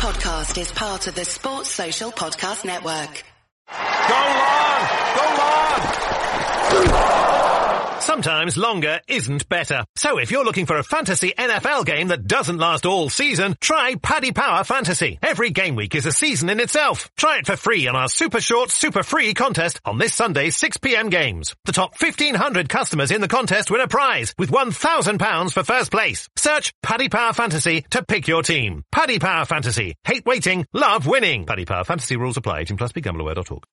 podcast is part of the Sports Social Podcast Network. Go long! Go long! Sometimes longer isn't better. So if you're looking for a fantasy NFL game that doesn't last all season, try Paddy Power Fantasy. Every game week is a season in itself. Try it for free on our super short, super free contest on this Sunday's 6pm games. The top 1500 customers in the contest win a prize with £1,000 for first place. Search Paddy Power Fantasy to pick your team. Paddy Power Fantasy. Hate waiting, love winning. Paddy Power Fantasy rules apply. 18 plus begambleaware.org.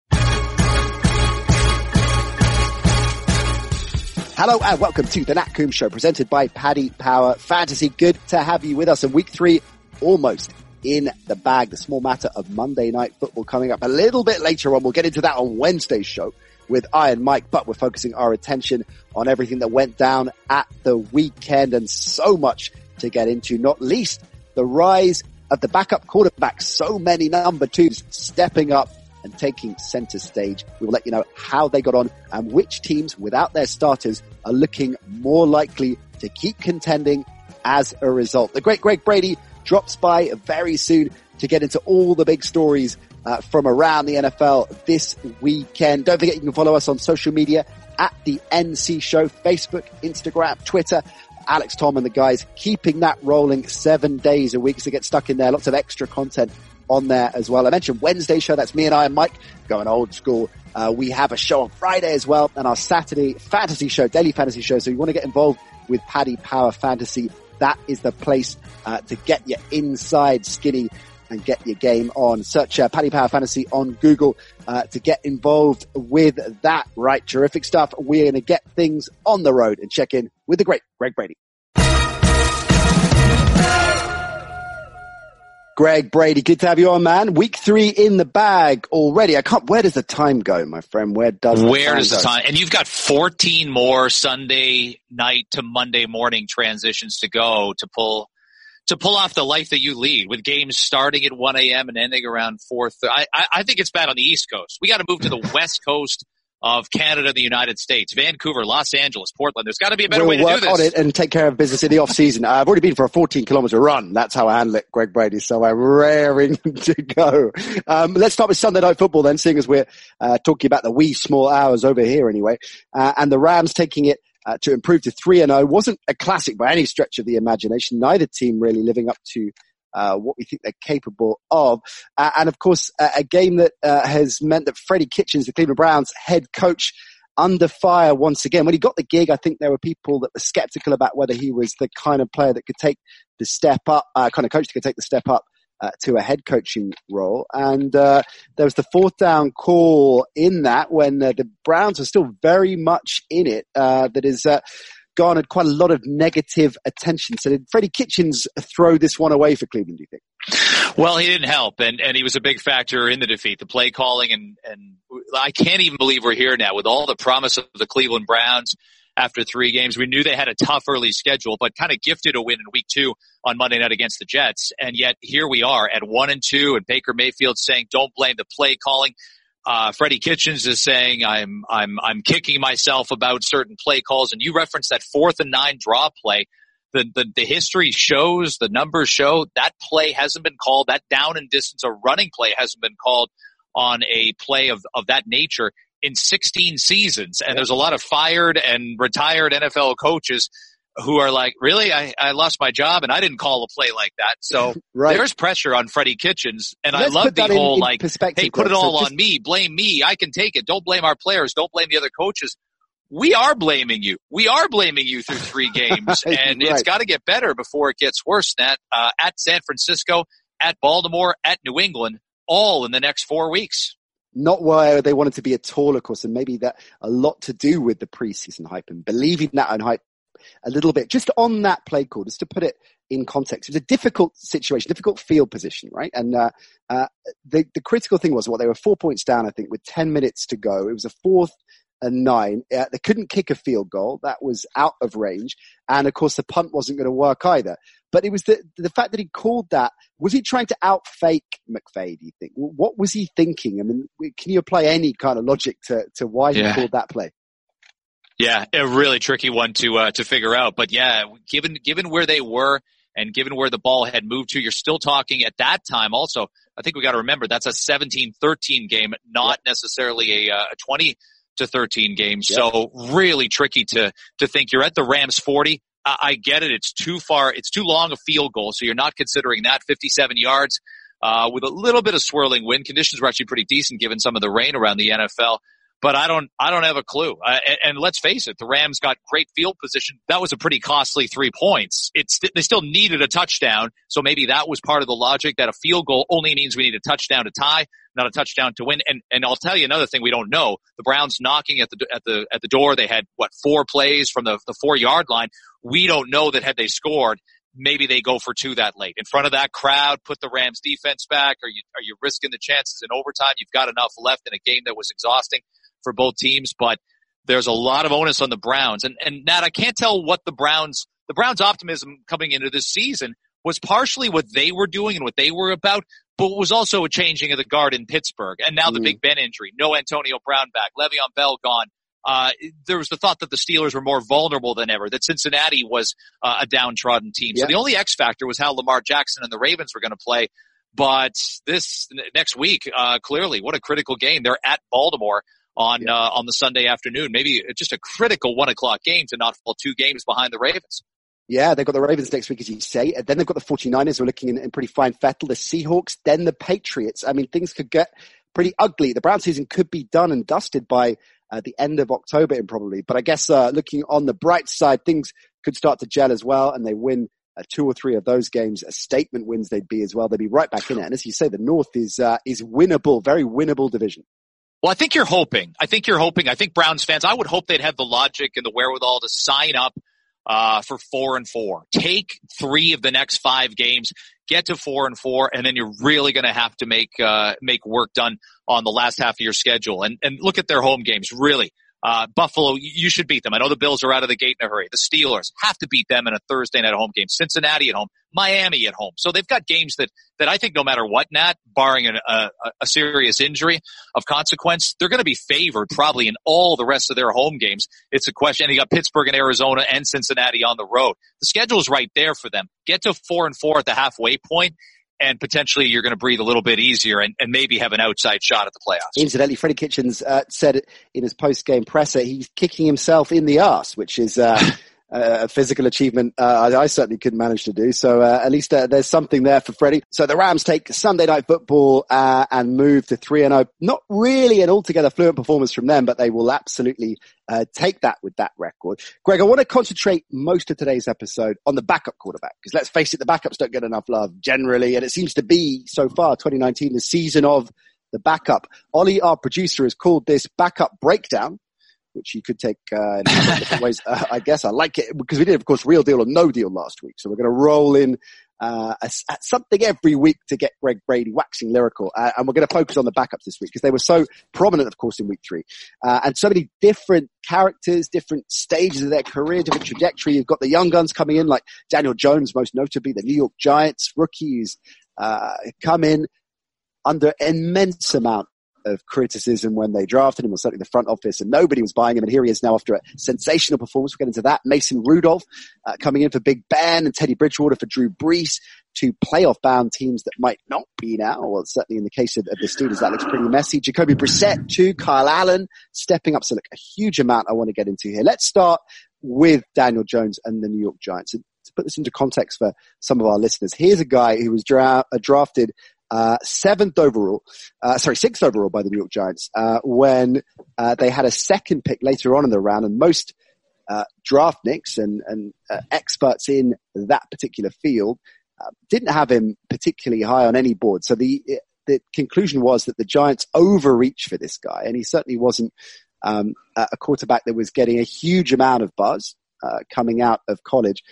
Hello and welcome to the Nat Coombs Show presented by Paddy Power Fantasy. Good to have you with us in week three, almost in the bag. The small matter of Monday night football coming up a little bit later on. We'll get into that on Wednesday's show with Iron Mike, but we're focusing our attention on everything that went down at the weekend and so much to get into, not least the rise of the backup quarterback. So many number twos stepping up and taking center stage. We will let you know how they got on and which teams without their starters are looking more likely to keep contending as a result. The great Greg Brady drops by very soon to get into all the big stories uh, from around the NFL this weekend. Don't forget you can follow us on social media at the NC Show, Facebook, Instagram, Twitter. Alex Tom and the guys keeping that rolling seven days a week. So get stuck in there. Lots of extra content on there as well. I mentioned Wednesday show. That's me and I and Mike going old school. Uh, we have a show on Friday as well and our Saturday fantasy show, daily fantasy show. So you want to get involved with Paddy Power Fantasy. That is the place uh, to get your inside skinny and get your game on. Search uh, Paddy Power Fantasy on Google uh, to get involved with that. Right, terrific stuff. We're going to get things on the road and check in with the great Greg Brady. Greg Brady, good to have you on, man. Week three in the bag already. I can't. Where does the time go, my friend? Where does the where time does the go? time? And you've got 14 more Sunday night to Monday morning transitions to go to pull to pull off the life that you lead with games starting at 1 a.m. and ending around 4. I, I I think it's bad on the East Coast. We got to move to the West Coast of Canada, the United States, Vancouver, Los Angeles, Portland. There's got to be a better we'll way to work do on this. it and take care of business in the off season. Uh, I've already been for a 14 kilometer run. That's how I handle it, Greg Brady. So I'm raring to go. Um, let's start with Sunday night football then, seeing as we're uh, talking about the wee small hours over here anyway. Uh, and the Rams taking it uh, to improve to 3 and 0 wasn't a classic by any stretch of the imagination. Neither team really living up to uh, what we think they're capable of. Uh, and of course, uh, a game that uh, has meant that Freddie Kitchens, the Cleveland Browns head coach, under fire once again. When he got the gig, I think there were people that were skeptical about whether he was the kind of player that could take the step up, uh, kind of coach that could take the step up uh, to a head coaching role. And there was the fourth down call in that when the Browns were still very much in it. That is. Garnered quite a lot of negative attention. So did Freddie Kitchens throw this one away for Cleveland? Do you think? Well, he didn't help, and, and he was a big factor in the defeat. The play calling, and, and I can't even believe we're here now with all the promise of the Cleveland Browns after three games. We knew they had a tough early schedule, but kind of gifted a win in week two on Monday night against the Jets. And yet here we are at one and two, and Baker Mayfield saying, don't blame the play calling. Uh, Freddie Kitchens is saying I'm I'm I'm kicking myself about certain play calls, and you referenced that fourth and nine draw play. The, the the history shows, the numbers show that play hasn't been called. That down and distance or running play hasn't been called on a play of of that nature in 16 seasons. And there's a lot of fired and retired NFL coaches who are like, really, I, I lost my job and I didn't call a play like that. So Right. there's pressure on Freddie Kitchens. And Let's I love the that in- whole in like, perspective, hey, put it Greg. So all just- on me. Blame me. I can take it. Don't blame our players. Don't blame the other coaches. We are blaming you. We are blaming you through three games and it's got to get better before it gets worse. That, uh, at San Francisco, at Baltimore, at New England, all in the next four weeks. not why they wanted to be at all, of course, and maybe that a lot to do with the preseason hype and believing that and hype a little bit. Just on that play call, just to put it in context, it was a difficult situation, difficult field position, right? And uh, uh, the the critical thing was what they were four points down, I think, with ten minutes to go. It was a fourth and nine. Uh, they couldn't kick a field goal; that was out of range, and of course, the punt wasn't going to work either. But it was the the fact that he called that. Was he trying to outfake McVay? Do you think? What was he thinking? I mean, can you apply any kind of logic to to why he called that play? Yeah, a really tricky one to uh, to figure out. But yeah, given given where they were And given where the ball had moved to, you're still talking at that time also. I think we got to remember that's a 17-13 game, not necessarily a, uh, a 20 to 13 game. So really tricky to, to think you're at the Rams 40. I, I get it. It's too far. It's too long a field goal. So you're not considering that 57 yards, uh, with a little bit of swirling wind conditions were actually pretty decent given some of the rain around the NFL but I don't, I don't have a clue. Uh, and, and, let's face it, the Rams got great field position. That was a pretty costly three points. It's, they still needed a touchdown. So maybe that was part of the logic that a field goal only means we need a touchdown to tie, not a touchdown to win. And, and I'll tell you another thing we don't know. The Browns knocking at the, at the, at the door. They had what, four plays from the, the four yard line. We don't know that had they scored, maybe they go for two that late in front of that crowd, put the Rams defense back. Are you, are you risking the chances in overtime? You've got enough left in a game that was exhausting for both teams, but there's a lot of onus on the Browns. And, and Nat, I can't tell what the Browns, the Browns optimism coming into this season was partially what they were doing and what they were about, but was also a changing of the guard in Pittsburgh. And now the mm. Big Ben injury, no Antonio Brown back, Le'Veon Bell gone. Uh, there was the thought that the Steelers were more vulnerable than ever, that Cincinnati was uh, a downtrodden team. So the only X factor was how Lamar Jackson and the Ravens were going to play. But this next week, uh, clearly, what a critical game. They're at Baltimore on yeah. uh, on the Sunday afternoon. Maybe just a critical one o'clock game to not fall two games behind the Ravens. Yeah, they've got the Ravens next week, as you say. And then they've got the 49ers who are looking in, in pretty fine fettle, the Seahawks, then the Patriots. I mean, things could get pretty ugly. The Brown season could be done and dusted by uh, the end of October, probably. But I guess uh, looking on the bright side, things could start to gel as well, and they win uh, two or three of those games. A statement wins they'd be as well. They'd be right back in it. And as you say, the North is uh, is winnable, very winnable division. Well, I think you're hoping. I think you're hoping. I think Browns fans, I would hope they'd have the logic and the wherewithal to sign up uh, for four and four. Take three of the next five games, get to four and four, and then you're really going to have to make uh, make work done on the last half of your schedule. And and look at their home games. Really, uh, Buffalo, you should beat them. I know the Bills are out of the gate in a hurry. The Steelers have to beat them in a Thursday night home game. Cincinnati at home, Miami at home. So they've got games that, that I think no matter what, Nat, barring an, a, a serious injury of consequence, they're going to be favored probably in all the rest of their home games. It's a question. And you got Pittsburgh and Arizona and Cincinnati on the road. The schedule's right there for them. Get to four and four at the halfway point and potentially you're going to breathe a little bit easier and, and maybe have an outside shot at the playoffs. Incidentally, Freddie Kitchens uh, said in his post-game presser he's kicking himself in the ass, which is uh, a physical achievement uh, I, certainly couldn't manage to do. So uh, at least uh, there's something there for Freddie. So the Rams take Sunday night football uh, and move to three and zero. Oh. Not really an altogether fluent performance from them, but they will absolutely uh, take that with that record. Greg, I want to concentrate most of today's episode on the backup quarterback because let's face it, the backups don't get enough love generally, and it seems to be so far 2019 the season of the backup. Ollie, our producer, has called this backup breakdown which you could take uh, in different ways. Uh, I guess I like it because we did, of course, real deal or no deal last week. So we're going to roll in uh, a, a something every week to get Greg Brady waxing lyrical, uh, and we're going to focus on the backups this week because they were so prominent, of course, in week three, uh, and so many different characters, different stages of their career, different trajectory. You've got the young guns coming in, like Daniel Jones, most notably, the New York Giants rookies uh, come in under immense amount of criticism when they drafted him, or certainly the front office, and nobody was buying him. And here he is now after a sensational performance. We'll get into that. Mason Rudolph uh, coming in for Big Ben and Teddy Bridgewater for Drew Brees, two playoff bound teams that might not be now. Well, certainly in the case of, of the Steelers, that looks pretty messy. Jacoby Brissett, too. Kyle Allen stepping up. So look, a huge amount I want to get into here. Let's start with Daniel Jones and the New York Giants. And to put this into context for some of our listeners, here's a guy who was dra- uh, drafted uh, seventh overall, uh, sorry, sixth overall by the New York Giants, uh, when uh, they had a second pick later on in the round, and most uh, draftniks and, and uh, experts in that particular field didn't have him particularly high on any board. So the the conclusion was that the Giants overreached for this guy, and he certainly wasn't um, a quarterback that was getting a huge amount of buzz coming out of college.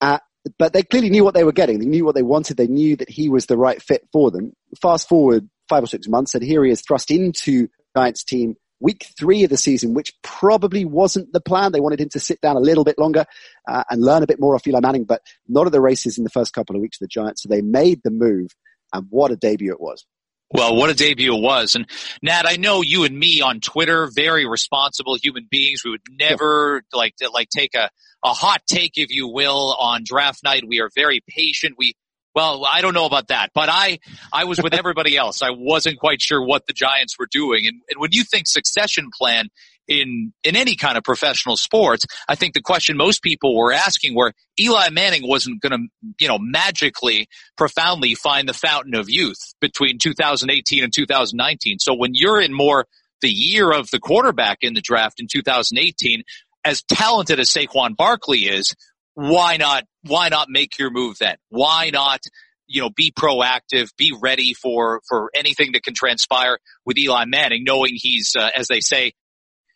Uh, but they clearly knew what they were getting. They knew what they wanted. They knew that he was the right fit for them. Fast forward five or six months, and here he is thrust into Giants team week three of the season, which probably wasn't the plan. They wanted him to sit down a little bit longer uh, and learn a bit more off Eli Manning, but not at the races in the first couple of weeks of the Giants. So they made the move, and what a debut it was. Well, what a debut it was. And Nat, I know you and me on Twitter, very responsible human beings. We would never yeah. like, like take a, a hot take, if you will, on draft night. We are very patient. We, well, I don't know about that, but I, I was with everybody else. I wasn't quite sure what the Giants were doing. And, and when you think succession plan in, in any kind of professional sports, I think the question most people were asking were Eli Manning wasn't going to, you know, magically, profoundly find the fountain of youth between 2018 and 2019. So when you're in more the year of the quarterback in the draft in 2018, as talented as Saquon Barkley is, why not, why not make your move then? Why not, you know, be proactive, be ready for, for anything that can transpire with Eli Manning, knowing he's, uh, as they say,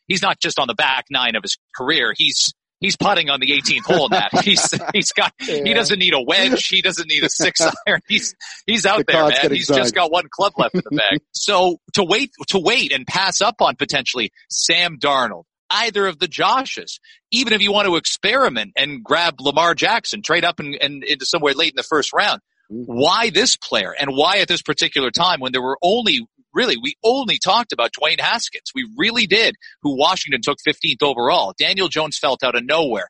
he's not just on the back nine of his career. He's, he's putting on the 18th hole in that. He's, he's got, yeah. he doesn't need a wedge. He doesn't need a six iron. He's, he's out the there, man. He's just got one club left in the bag. So to wait, to wait and pass up on potentially Sam Darnold, either of the Joshes. Even if you want to experiment and grab Lamar Jackson, trade up and, and into somewhere late in the first round. Mm-hmm. Why this player and why at this particular time when there were only really, we only talked about Dwayne Haskins. We really did, who Washington took 15th overall. Daniel Jones felt out of nowhere.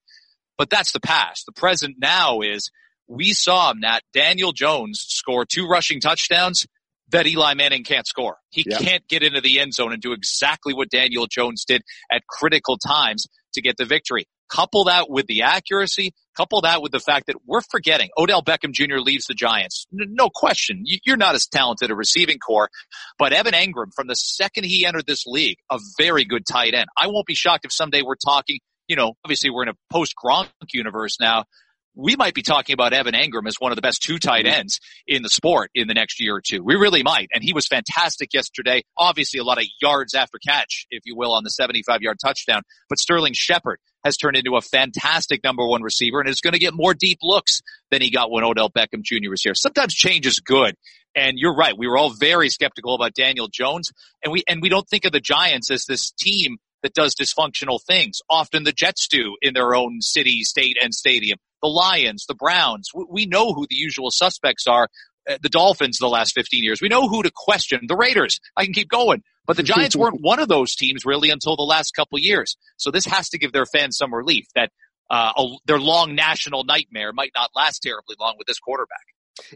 But that's the past. The present now is we saw him that Daniel Jones score two rushing touchdowns that Eli Manning can't score. He yeah. can't get into the end zone and do exactly what Daniel Jones did at critical times to get the victory. Couple that with the accuracy, couple that with the fact that we're forgetting Odell Beckham Jr. leaves the Giants. No question. You're not as talented a receiving corps, but Evan Engram from the second he entered this league, a very good tight end. I won't be shocked if someday we're talking, you know, obviously we're in a post Gronk universe now, we might be talking about Evan Engram as one of the best two tight mm-hmm. ends in the sport in the next year or two. We really might. And he was fantastic yesterday. Obviously a lot of yards after catch, if you will, on the 75 yard touchdown. But Sterling Shepard has turned into a fantastic number one receiver and is going to get more deep looks than he got when Odell Beckham Jr. was here. Sometimes change is good. And you're right. We were all very skeptical about Daniel Jones and we, and we don't think of the Giants as this team that does dysfunctional things. Often the Jets do in their own city, state, and stadium the Lions, the Browns. We know who the usual suspects are. Uh, the Dolphins the last 15 years. We know who to question. The Raiders. I can keep going. But the Giants weren't one of those teams really until the last couple years. So this has to give their fans some relief that uh, a, their long national nightmare might not last terribly long with this quarterback.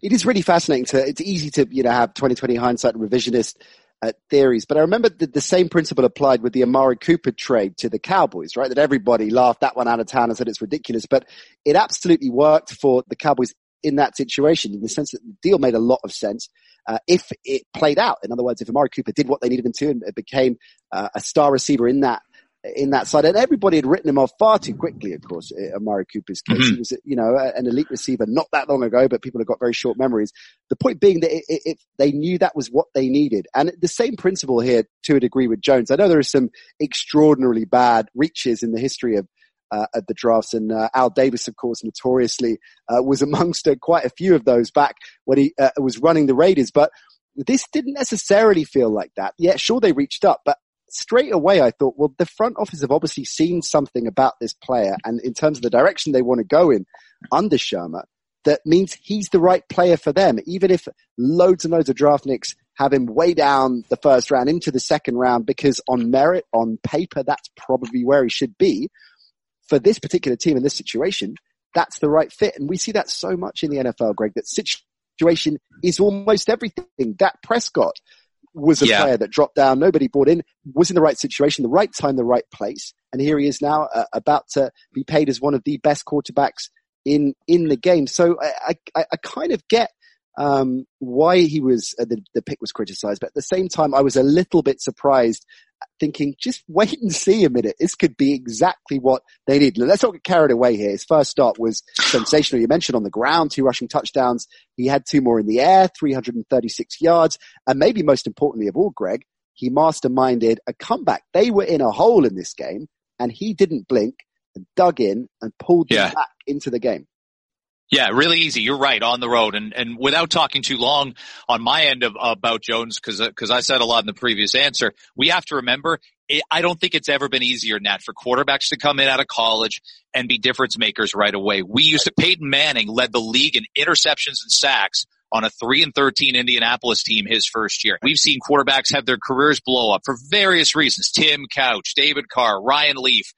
It is really fascinating to, it's easy to, you know, have 2020 hindsight revisionist uh, theories. But I remember that the same principle applied with the Amari Cooper trade to the Cowboys, right? That everybody laughed that one out of town and said it's ridiculous, but it absolutely worked for the Cowboys in that situation in the sense that the deal made a lot of sense. Uh, if it played out, in other words, if Amari Cooper did what they needed him to and became uh, a star receiver in that in that side. And everybody had written him off far too quickly, of course, Amari Cooper's case. Mm-hmm. He was, you know, an elite receiver not that long ago, but people have got very short memories. The point being that it, it, they knew that was what they needed. And the same principle here to a degree with Jones. I know there are some extraordinarily bad reaches in the history of uh, at the drafts. And uh, Al Davis, of course, notoriously uh, was amongst uh, quite a few of those back when he uh, was running the Raiders. But this didn't necessarily feel like that. Yeah, sure, they reached up, but straight away I thought, well, the front office have obviously seen something about this player and in terms of the direction they want to go in under Shurmur, that means he's the right player for them. Even if loads and loads of draftniks have him way down the first round into the second round because on merit, on paper, that's probably where he should be. For this particular team in this situation, that's the right fit. And we see that so much in the NFL, Greg, that situation is almost everything. That Prescott was a yeah. player that dropped down. Nobody bought in, was in the right situation, the right time, the right place. And here he is now uh, about to be paid as one of the best quarterbacks in, in the game. So I, I, I kind of get um, why he was uh, the, the pick was criticized, but at the same time, I was a little bit surprised, thinking just wait and see a minute. This could be exactly what they need. Let's not get carried away here. His first start was sensational. You mentioned on the ground, two rushing touchdowns. He had two more in the air, 336 yards, and maybe most importantly of all, Greg, he masterminded a comeback. They were in a hole in this game, and he didn't blink and dug in and pulled them back into the game. Yeah, really easy. You're right on the road. And, and without talking too long on my end of, about Jones, cause, cause I said a lot in the previous answer, we have to remember, it, I don't think it's ever been easier that for quarterbacks to come in out of college and be difference makers right away. We used to, Peyton Manning led the league in interceptions and sacks on a 3 and 13 Indianapolis team his first year. We've seen quarterbacks have their careers blow up for various reasons. Tim Couch, David Carr, Ryan Leaf,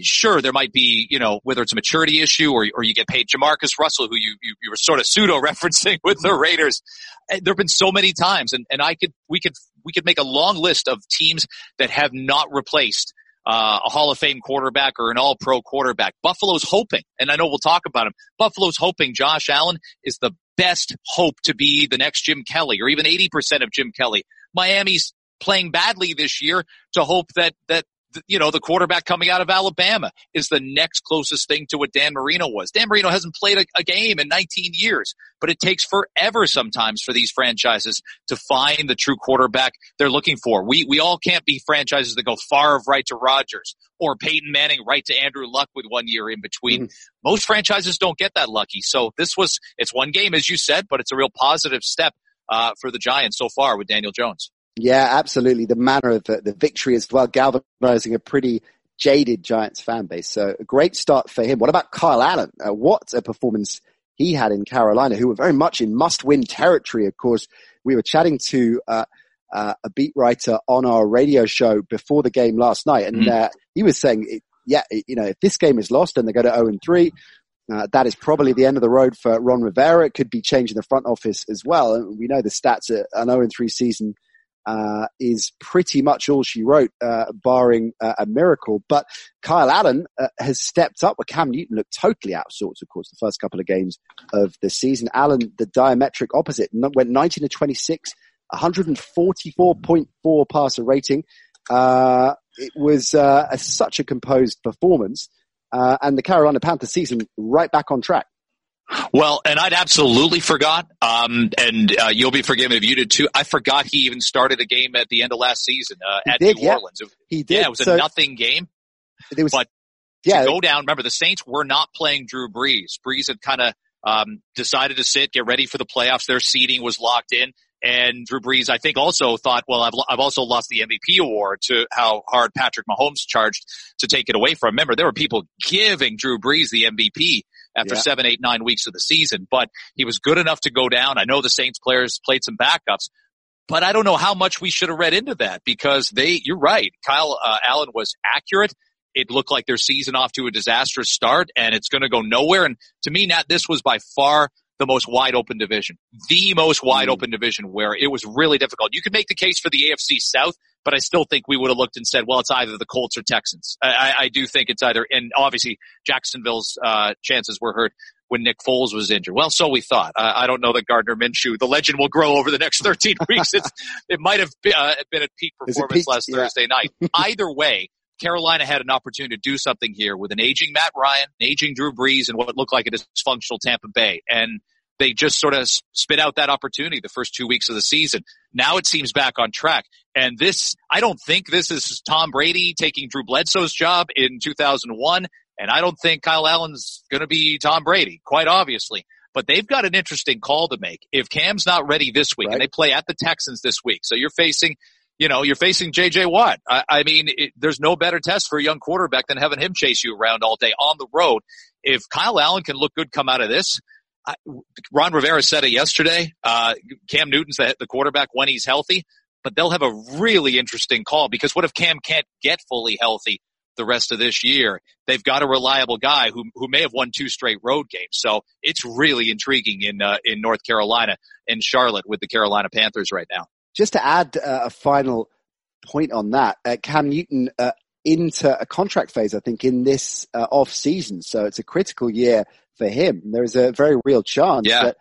sure, there might be, you know, whether it's a maturity issue or, or you get paid Jamarcus Russell, who you, you, you were sort of pseudo referencing with the Raiders. Eh, there have been so many times and, and I could, we could, we could make a long list of teams that have not replaced uh, a Hall of Fame quarterback or an All Pro quarterback. Buffalo's hoping, and I know we'll talk about him. Buffalo's hoping Josh Allen is the best hope to be the next Jim Kelly or even 80% of Jim Kelly. Miami's playing badly this year to hope that, that you know, the quarterback coming out of Alabama is the next closest thing to what Dan Marino was. Dan Marino hasn't played a, a, game in 19 years, but it takes forever sometimes for these franchises to find the true quarterback they're looking for. We, we all can't be franchises that go Favre right to Rodgers or Peyton Manning right to Andrew Luck with one year in between. Mm-hmm. Most franchises don't get that lucky. So this was, it's one game as you said, but it's a real positive step, uh, for the Giants so far with Daniel Jones. Yeah, absolutely. The manner of the, the victory as well, galvanizing a pretty jaded Giants fan base. So a great start for him. What about Kyle Allen? Uh, what a performance he had in Carolina, who were very much in must-win territory. Of course, we were chatting to uh, uh, a beat writer on our radio show before the game last night, and mm. he was saying, "Yeah, you know, if this game is lost and they go to zero and three, uh, that is probably the end of the road for Ron Rivera. It could be changing the front office as well. And we know the stats at an 0 and 3 season uh, is pretty much all she wrote, uh, barring uh, a miracle. But Kyle Allen uh, has stepped up. Where Cam Newton looked totally out of sorts, of course, the first couple of games of the season. Allen, the diametric opposite, went 19 to 26, 144.4 passer rating. Uh, it was uh, a, such a composed performance. and the Carolina Panthers season right back on track. Well, and I'd absolutely forgot, um, and uh, you'll be forgiven if you did too. I forgot he even started a game at the end of last season uh, at did, New yeah. Orleans. He did. Yeah, it was so, a nothing game. It was, but yeah, to go down. Remember, the Saints were not playing Drew Brees. Brees had kind of um, decided to sit, get ready for the playoffs. Their seating was locked in. And Drew Brees, I think, also thought, well, I've, I've also lost the MVP award to how hard Patrick Mahomes charged to take it away from. Remember, there were people giving Drew Brees the MVP after yeah. seven, eight, nine weeks of the season, but he was good enough to go down. I know the Saints players played some backups, but I don't know how much we should have read into that because they, you're right. Kyle uh, Allen was accurate. It looked like their season off to a disastrous start and it's going to go nowhere. And to me, Nat, this was by far the most wide open division, the most wide mm. open division where it was really difficult. You could make the case for the AFC South, but I still think we would have looked and said, well, it's either the Colts or Texans. I, I do think it's either, and obviously Jacksonville's, uh, chances were hurt when Nick Foles was injured. Well, so we thought. I, I don't know that Gardner Minshew, the legend will grow over the next 13 weeks. It's, it might have been, uh, been at peak performance last yeah. Thursday night. Either way, Carolina had an opportunity to do something here with an aging Matt Ryan, an aging Drew Brees, and what looked like a dysfunctional Tampa Bay. And they just sort of spit out that opportunity the first two weeks of the season. Now it seems back on track. And this, I don't think this is Tom Brady taking Drew Bledsoe's job in 2001. And I don't think Kyle Allen's going to be Tom Brady, quite obviously. But they've got an interesting call to make. If Cam's not ready this week, right. and they play at the Texans this week, so you're facing, you know, you're facing J.J. Watt. I, I mean, it, there's no better test for a young quarterback than having him chase you around all day on the road. If Kyle Allen can look good come out of this, I, Ron Rivera said it yesterday. Uh, Cam Newton's the, the quarterback when he's healthy, but they'll have a really interesting call because what if Cam can't get fully healthy the rest of this year? They've got a reliable guy who who may have won two straight road games. So it's really intriguing in uh, in North Carolina and Charlotte with the Carolina Panthers right now. Just to add uh, a final point on that, uh, Cam Newton uh, into a contract phase, I think, in this uh, off season. So it's a critical year for him. There's a very real chance yeah. that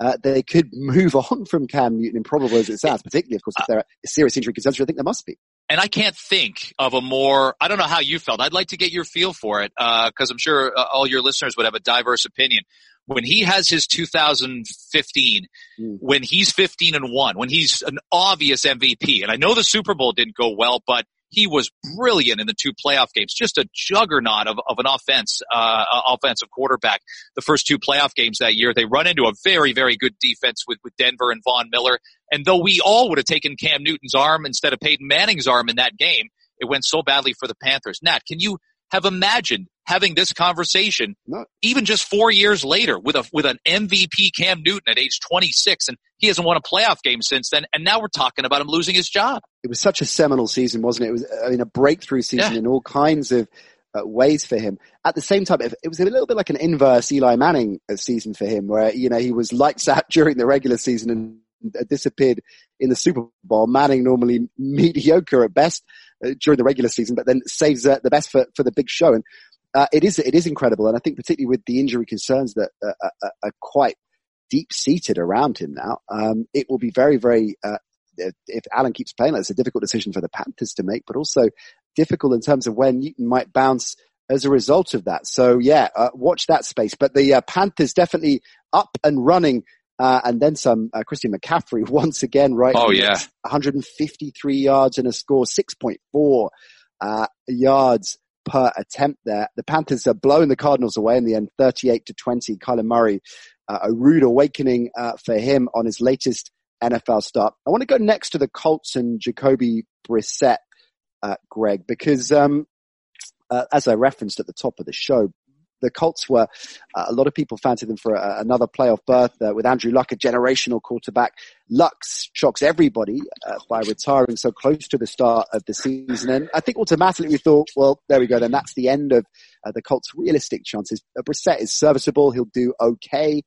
uh, they could move on from Cam Newton, improbable as it sounds, particularly, of course, if there are serious injury concerns, I think there must be. And I can't think of a more, I don't know how you felt. I'd like to get your feel for it, uh, cause I'm sure uh, all your listeners would have a diverse opinion. When he has his 2015, mm. when he's 15 and 1, when he's an obvious MVP, and I know the Super Bowl didn't go well, but he was brilliant in the two playoff games, just a juggernaut of, of an offense, uh, offensive quarterback. The first two playoff games that year, they run into a very, very good defense with, with Denver and Von Miller. And though we all would have taken Cam Newton's arm instead of Peyton Manning's arm in that game, it went so badly for the Panthers. Nat, can you have imagined having this conversation no. even just four years later with a with an MVP Cam Newton at age 26 and he hasn't won a playoff game since then and now we're talking about him losing his job. It was such a seminal season, wasn't it? It was I mean a breakthrough season yeah. in all kinds of uh, ways for him. At the same time, it, was a little bit like an inverse Eli Manning uh, season for him, where you know he was lights out during the regular season and uh, disappeared in the Super Bowl. Manning normally mediocre at best uh, during the regular season, but then saves uh, the best for, for the big show. And uh, it is it is incredible, and I think particularly with the injury concerns that are, are quite deep seated around him now, um, it will be very very. If Allen keeps playing, that's a difficult decision for the Panthers to make, but also difficult in terms of where Newton might bounce as a result of that. So yeah, uh, watch that space. But the uh, Panthers definitely up and running. Uh, and then some, uh, Christian McCaffrey once again, right? Oh yeah. 153 yards and a score, 6.4, uh, yards per attempt there. The Panthers are blowing the Cardinals away in the end, 38 to 20. Kyler Murray, uh, a rude awakening, for him on his latest NFL start. I want to go next to the Colts and Jacoby Brissett uh, Greg, because um, uh, as I referenced at the top of the show, the Colts were uh, a lot of people fancied them for a, another playoff berth uh, with Andrew Luck, a generational quarterback. Luck shocks everybody uh, by retiring so close to the start of the season, and I think automatically we thought, well, there we go. Then that's the end of uh, the Colts' realistic chances. Uh, Brissett is serviceable; he'll do okay,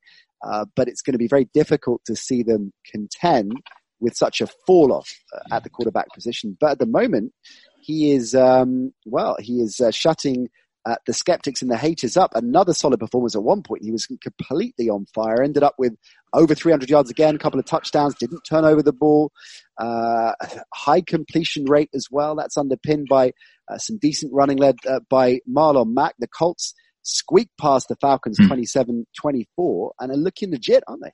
uh, but it's going to be very difficult to see them contend with such a fall off at the quarterback position. But at the moment, he is, um, well, he is uh, shutting uh, the skeptics and the haters up. Another solid performance at one point. He was completely on fire. Ended up with over 300 yards again, a couple of touchdowns, didn't turn over the ball. Uh, high completion rate as well. That's underpinned by uh, some decent running led uh, by Marlon Mack. The Colts squeak past the Falcons 27-24 and are looking legit, aren't they?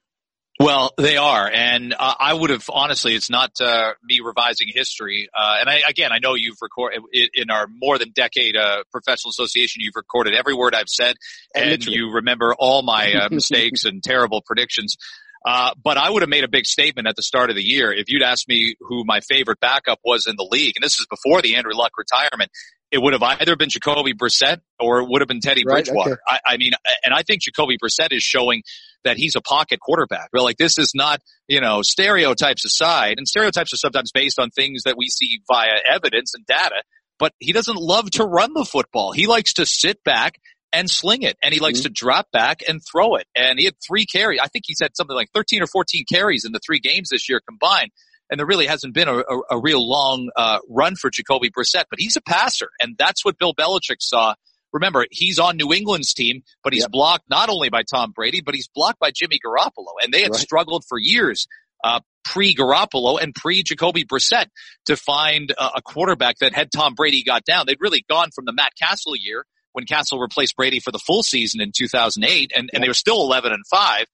Well, they are, and uh, I would have honestly. It's not uh, me revising history, uh, and I, again, I know you've recorded in our more than decade uh, professional association. You've recorded every word I've said, and Literally. you remember all my uh, mistakes and terrible predictions. Uh, but I would have made a big statement at the start of the year if you'd asked me who my favorite backup was in the league, and this is before the Andrew Luck retirement it would have either been Jacoby Brissett or it would have been Teddy right, Bridgewater. Okay. I, I, mean, and I think Jacoby Brissett is showing that he's a pocket quarterback. Well, like this is not, you know, stereotypes aside, and stereotypes are sometimes based on things that we see via evidence and data, but he doesn't love to run the football. He likes to sit back and sling it, and he likes mm-hmm. to drop back and throw it. And he had three carries. I think he's had something like 13 or 14 carries in the three games this year combined and there really hasn't been a, a, a real long uh, run for Jacoby Brissett, but he's a passer, and that's what Bill Belichick saw. Remember, he's on New England's team, but he's yep. blocked not only by Tom Brady, but he's blocked by Jimmy Garoppolo, and they had right. struggled for years. Uh, pre Garoppolo and pre Jacoby Brissett to find a, a quarterback that had Tom Brady got down. They'd really gone from the Matt Cassel year when Cassel replaced Brady for the full season in 2008 and, and they were still 11 and 5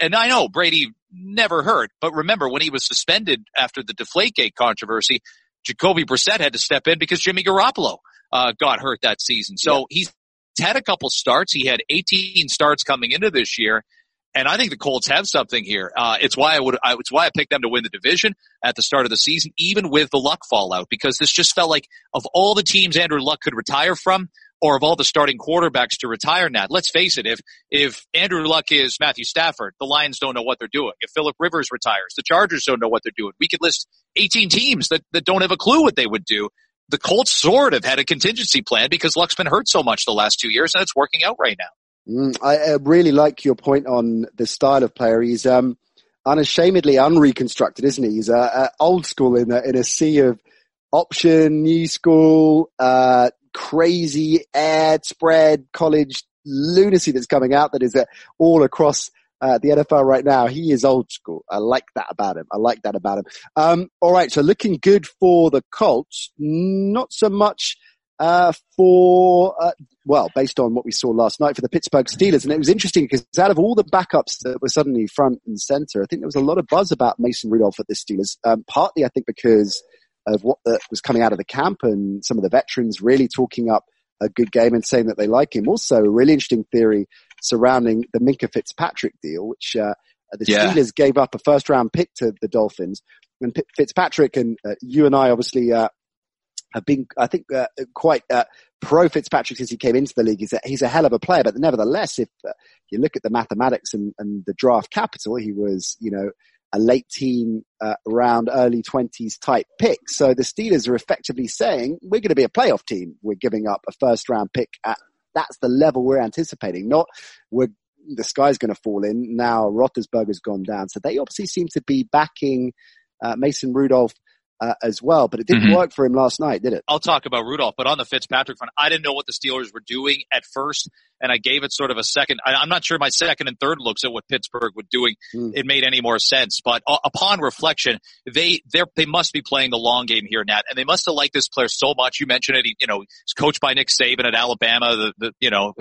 and I know Brady never hurt, but remember when he was suspended after the Deflategate controversy, Jacoby Brissett had to step in because Jimmy Garoppolo uh, got hurt that season. So yeah. he's had a couple starts. He had 18 starts coming into this year. And I think the Colts have something here. Uh, it's why I would, I, it's why I picked them to win the division at the start of the season, even with the luck fallout, because this just felt like of all the teams Andrew Luck could retire from, or of all the starting quarterbacks to retire now. Let's face it, if if Andrew Luck is Matthew Stafford, the Lions don't know what they're doing. If Philip Rivers retires, the Chargers don't know what they're doing. We could list 18 teams that, that don't have a clue what they would do. The Colts sort of had a contingency plan because Luck's been hurt so much the last two years and it's working out right now. Mm, I really like your point on the style of player. He's um, unashamedly unreconstructed, isn't he? He's uh, uh, old school in a, in a sea of option, new school, uh, crazy ad spread college lunacy that's coming out that is uh, all across uh, the NFL right now. He is old school. I like that about him. I like that about him. Um, all right. So looking good for the Colts. Not so much, uh, for, uh, well, based on what we saw last night for the Pittsburgh Steelers. And it was interesting because out of all the backups that were suddenly front and center, I think there was a lot of buzz about Mason Rudolph at the Steelers. Um, partly I think because of what the, was coming out of the camp and some of the veterans really talking up a good game and saying that they like him. Also, a really interesting theory surrounding the Minkah Fitzpatrick deal, which uh, the yeah. Steelers gave up a first round pick to the Dolphins. And P- Fitzpatrick and uh, you and I obviously uh, have been, I think, uh, quite uh, pro Fitzpatrick since he came into the league. He's a, he's a hell of a player, but nevertheless, if uh, you look at the mathematics and, and the draft capital, he was, you know, a late teen, uh, round early twenties type pick. So the Steelers are effectively saying we're going to be a playoff team. We're giving up a first round pick at that's the level we're anticipating. Not we're the sky's going to fall in now. Roethlisberger's gone down, so they obviously seem to be backing uh, Mason Rudolph uh, as well. But it didn't mm-hmm. work for him last night, did it? I'll talk about Rudolph, but on the Fitzpatrick front, I didn't know what the Steelers were doing at first, and I gave it sort of a second. I, am not sure my second and third looks at what Pittsburgh was doing mm. it made any more sense. But uh, upon reflection, they they they must be playing the long game here, Nat, and they must have liked this player so much. You mentioned it. He, you know, he's coached by Nick Saban at Alabama. The, the you know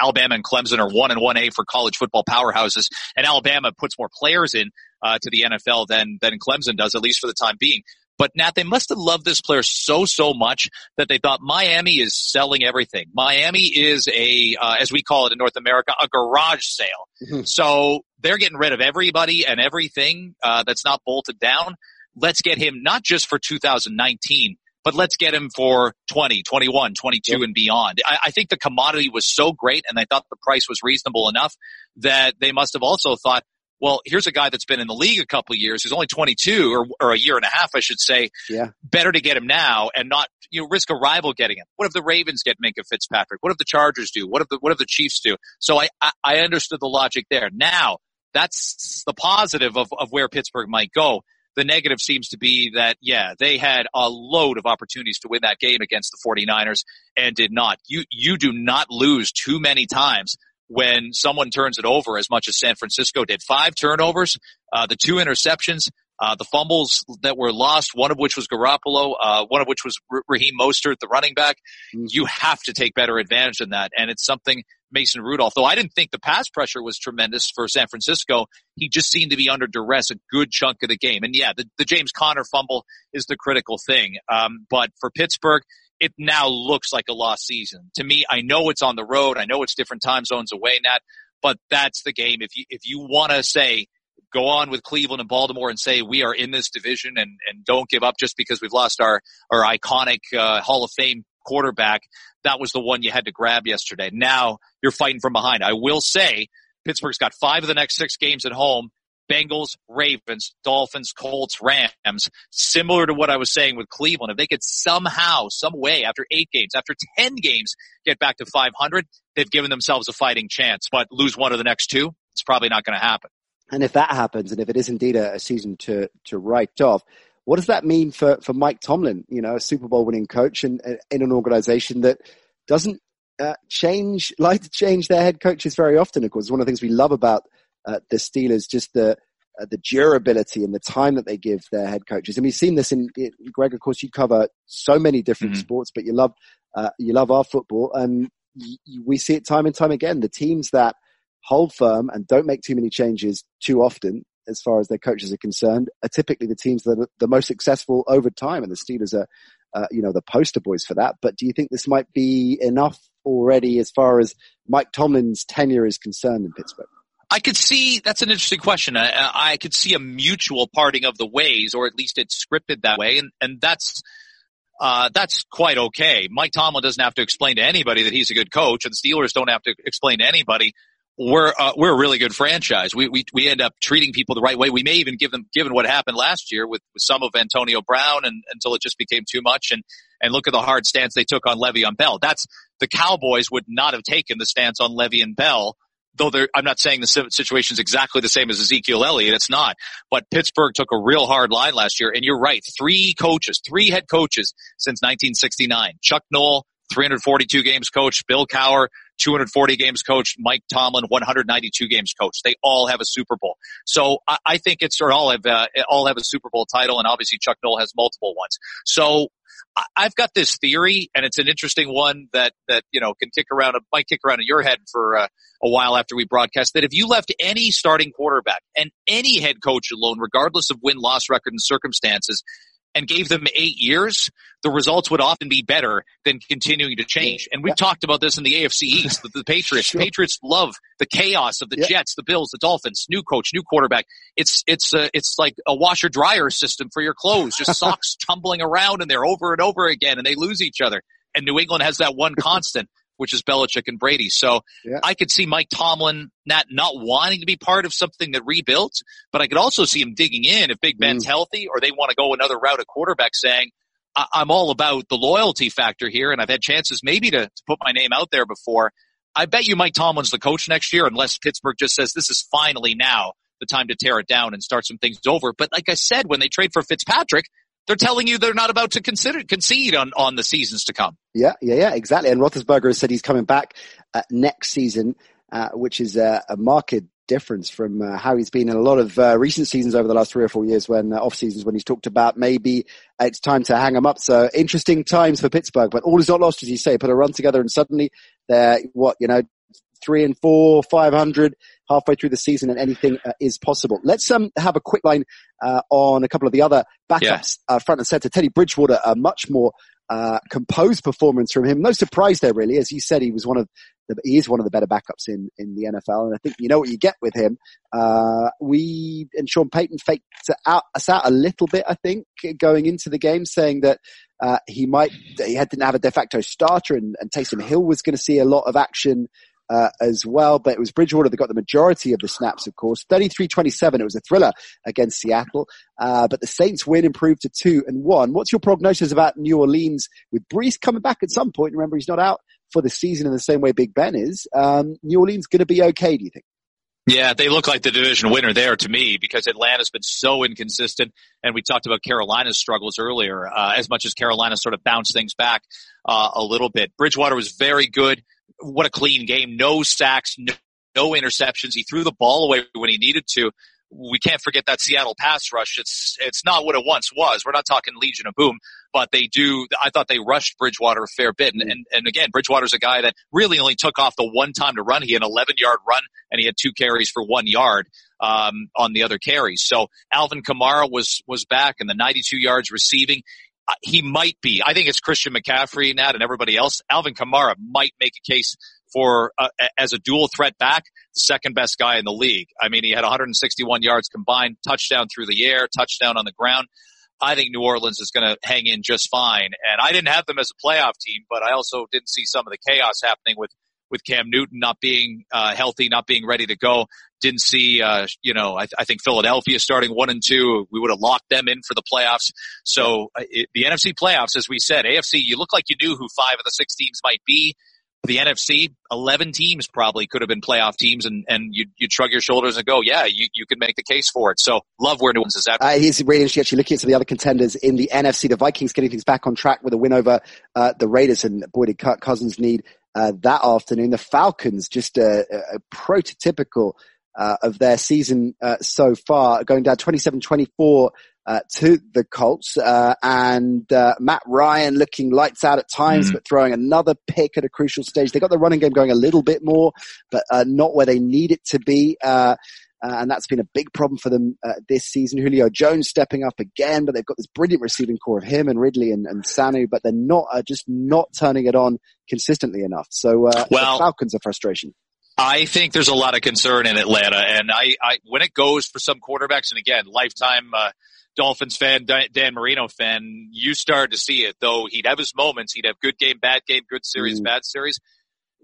Alabama and Clemson are one and one A for college football powerhouses, and Alabama puts more players in uh, to the NFL than than Clemson does, at least for the time being. But Nat, they must have loved this player so, so much that they thought Miami is selling everything. Miami is a, uh, as we call it in North America, a garage sale. Mm-hmm. So they're getting rid of everybody and everything, uh, that's not bolted down. Let's get him not just for 2019, but let's get him for 20, 21, 22 yep. and beyond. I, I, think the commodity was so great and they thought the price was reasonable enough that they must have also thought, well, here's a guy that's been in the league a couple of years, He's only 22 or, or a year and a half, I should say. Yeah. Better to get him now and not, you know, risk a rival getting him. What if the Ravens get Minkah Fitzpatrick? What if the Chargers do? What if the, what if the Chiefs do? So I, I, I understood the logic there. Now, that's the positive of, of where Pittsburgh might go. The negative seems to be that, yeah, they had a load of opportunities to win that game against the 49ers and did not. You, you do not lose too many times when someone turns it over as much as San Francisco did. Five turnovers, uh, the two interceptions, uh, the fumbles that were lost, one of which was Garoppolo, uh, one of which was R- Raheem Mostert, the running back. Mm. You have to take better advantage than that. And it's something Mason Rudolph, though I didn't think the pass pressure was tremendous for San Francisco. He just seemed to be under duress a good chunk of the game. And yeah, the, the James Conner fumble is the critical thing. Um, but for Pittsburgh, it now looks like a lost season. To me, I know it's on the road. I know it's different time zones away, Nat, but that's the game. If you, if you want to say, go on with Cleveland and Baltimore and say we are in this division and, and don't give up just because we've lost our, our iconic, uh, Hall of Fame quarterback. That was the one you had to grab yesterday. Now you're fighting from behind. I will say Pittsburgh's got five of the next six games at home. Bengals, Ravens, Dolphins, Colts, Rams, similar to what I was saying with Cleveland. If they could somehow, some way, after eight games, after 10 games, get back to 500, they've given themselves a fighting chance. But lose one of the next two, it's probably not going to happen. And if that happens, and if it is indeed a, a season to, to write off, what does that mean for, for Mike Tomlin, you know, a Super Bowl winning coach and in an organization that doesn't uh, change, like to change their head coaches very often, of course. One of the things we love about uh, the Steelers, just the uh, the durability and the time that they give their head coaches. And we've seen this in, in Greg. Of course, you cover so many different mm-hmm. sports, but you love uh, you love our football, and y- we see it time and time again. The teams that hold firm and don't make too many changes too often, as far as their coaches are concerned, are typically the teams that are the most successful over time. And the Steelers are, uh, you know, the poster boys for that. But do you think this might be enough already as far as Mike Tomlin's tenure is concerned in Pittsburgh? I could see that's an interesting question. I, I, could see a mutual parting of the ways, or at least it's scripted that way, and and that's uh, that's quite okay. Mike Tomlin doesn't have to explain to anybody that he's a good coach, and the Steelers don't have to explain to anybody we're uh, we're a really good franchise. We we we end up treating people the right way. We may even give them given what happened last year with, with some of Antonio Brown, and until it just became too much, and and look at the hard stance they took on Le'Veon Bell. That's the Cowboys would not have taken the stance on Le'Veon Bell though I'm not saying the situation is exactly the same as Ezekiel Elliott. It's not. But Pittsburgh took a real hard line last year. And you're right. Three coaches, three head coaches since 1969. Chuck Noll, 342 games coach. Bill Cowher, 240 games coach. Mike Tomlin, 192 games coach. They all have a Super Bowl. So I, I think it's, or all have, uh, all have a Super Bowl title. And obviously Chuck Noll has multiple ones. So I've got this theory, and it's an interesting one that that you know can kick around, might kick around in your head for uh, a while after we broadcast. That if you left any starting quarterback and any head coach alone, regardless of win loss record and circumstances, and gave them eight years, the results would often be better than continuing to change. And we've yeah. talked about this in the AFC East, the, the Patriots. Sure. Patriots love the chaos of the yeah. Jets, the Bills, the Dolphins, new coach, new quarterback. It's, it's, uh, it's like a washer dryer system for your clothes, just socks tumbling around in there over and over again and they lose each other. And New England has that one constant. Which is Belichick and Brady. So Yeah. I could see Mike Tomlin not, not wanting to be part of something that rebuilt, but I could also see him digging in if Big Ben's mm. healthy or they want to go another route at quarterback saying, I- I'm all about the loyalty factor here and I've had chances maybe to, to put my name out there before. I bet you Mike Tomlin's the coach next year unless Pittsburgh just says this is finally now the time to tear it down and start some things over. But like I said, when they trade for Fitzpatrick, they're telling you they're not about to consider concede on, on the seasons to come. Yeah, yeah, yeah, exactly. And Roethlisberger has said he's coming back uh, next season, uh, which is a marked difference from uh, how he's been in a lot of uh, recent seasons over the last three or four years when uh, off seasons when he's talked about maybe it's time to hang him up. So interesting times for Pittsburgh, but all is not lost, as you say. Put a run together and suddenly they're what, you know, three and four, 500 halfway through the season and anything uh, is possible. Let's um, have a quick line uh, on a couple of the other backups uh, front and center. Teddy Bridgewater, a much more uh, composed performance from him. No surprise there, really. As you said, he was one of the, he is one of the better backups in, in the NFL. And I think you know what you get with him. Uh, we and Sean Payton faked out, us out a little bit, I think, going into the game, saying that uh, he might, he had, didn't have a de facto starter and, and Taysom Hill was going to see a lot of action uh, as well. But it was Bridgewater that got the majority of the snaps, of course. 33-27. It was a thriller against Seattle. Uh, but the Saints win improved to two and one. What's your prognosis about New Orleans with Brees coming back at some point? Remember, he's not out for the season in the same way Big Ben is. Um, New Orleans going to be okay, do you think? Yeah, they look like the division winner there to me because Atlanta's been so inconsistent. And we talked about Carolina's struggles earlier, uh, as much as Carolina sort of bounced things back, uh, a little bit. Bridgewater was very good. What a clean game. No sacks, no, no interceptions. He threw the ball away when he needed to. We can't forget that Seattle pass rush. It's, it's not what it once was. We're not talking Legion of Boom, but they do, I thought they rushed Bridgewater a fair bit. And, and, and again, Bridgewater's a guy that really only took off the one time to run. He had an 11 yard run and he had two carries for one yard, um, on the other carries. So Alvin Kamara was, was back and the 92 yards receiving. He might be. I think it's Christian McCaffrey, Nat, and everybody else. Alvin Kamara might make a case for uh, as a dual threat back, the second best guy in the league. I mean, he had 161 yards combined, touchdown through the air, touchdown on the ground. I think New Orleans is going to hang in just fine. And I didn't have them as a playoff team, but I also didn't see some of the chaos happening with with Cam Newton not being uh, healthy, not being ready to go. Didn't see, uh, you know, I, I think Philadelphia starting one and two. We would have locked them in for the playoffs. So uh, it, the NFC playoffs, as we said, AFC, you look like you knew who five of the six teams might be. The NFC, 11 teams probably could have been playoff teams and, and you, you'd shrug your shoulders and go, yeah, you, you can make the case for it. So love where New Orleans is at. Uh, he's really interesting actually looking at some of the other contenders in the NFC. The Vikings getting things back on track with a win over uh, the Raiders and boy did Kirk Cousins need uh, that afternoon. The Falcons just a prototypical uh, of their season uh, so far, going down 27-24 uh, to the Colts, uh, and uh, Matt Ryan looking lights out at times, Mm. but throwing another pick at a crucial stage. They got the running game going a little bit more, but uh, not where they need it to be. Uh, uh, and that's been a big problem for them uh, this season. Julio Jones stepping up again, but they've got this brilliant receiving corps of him and Ridley and, and Sanu, but they're not uh, just not turning it on consistently enough. So uh, Well- the Falcons are frustration. I think there's a lot of concern in Atlanta, and I, I when it goes for some quarterbacks, and again, lifetime uh, Dolphins fan, Dan Marino fan, you start to see it. Though he'd have his moments, he'd have good game, bad game, good series, Mm. bad series.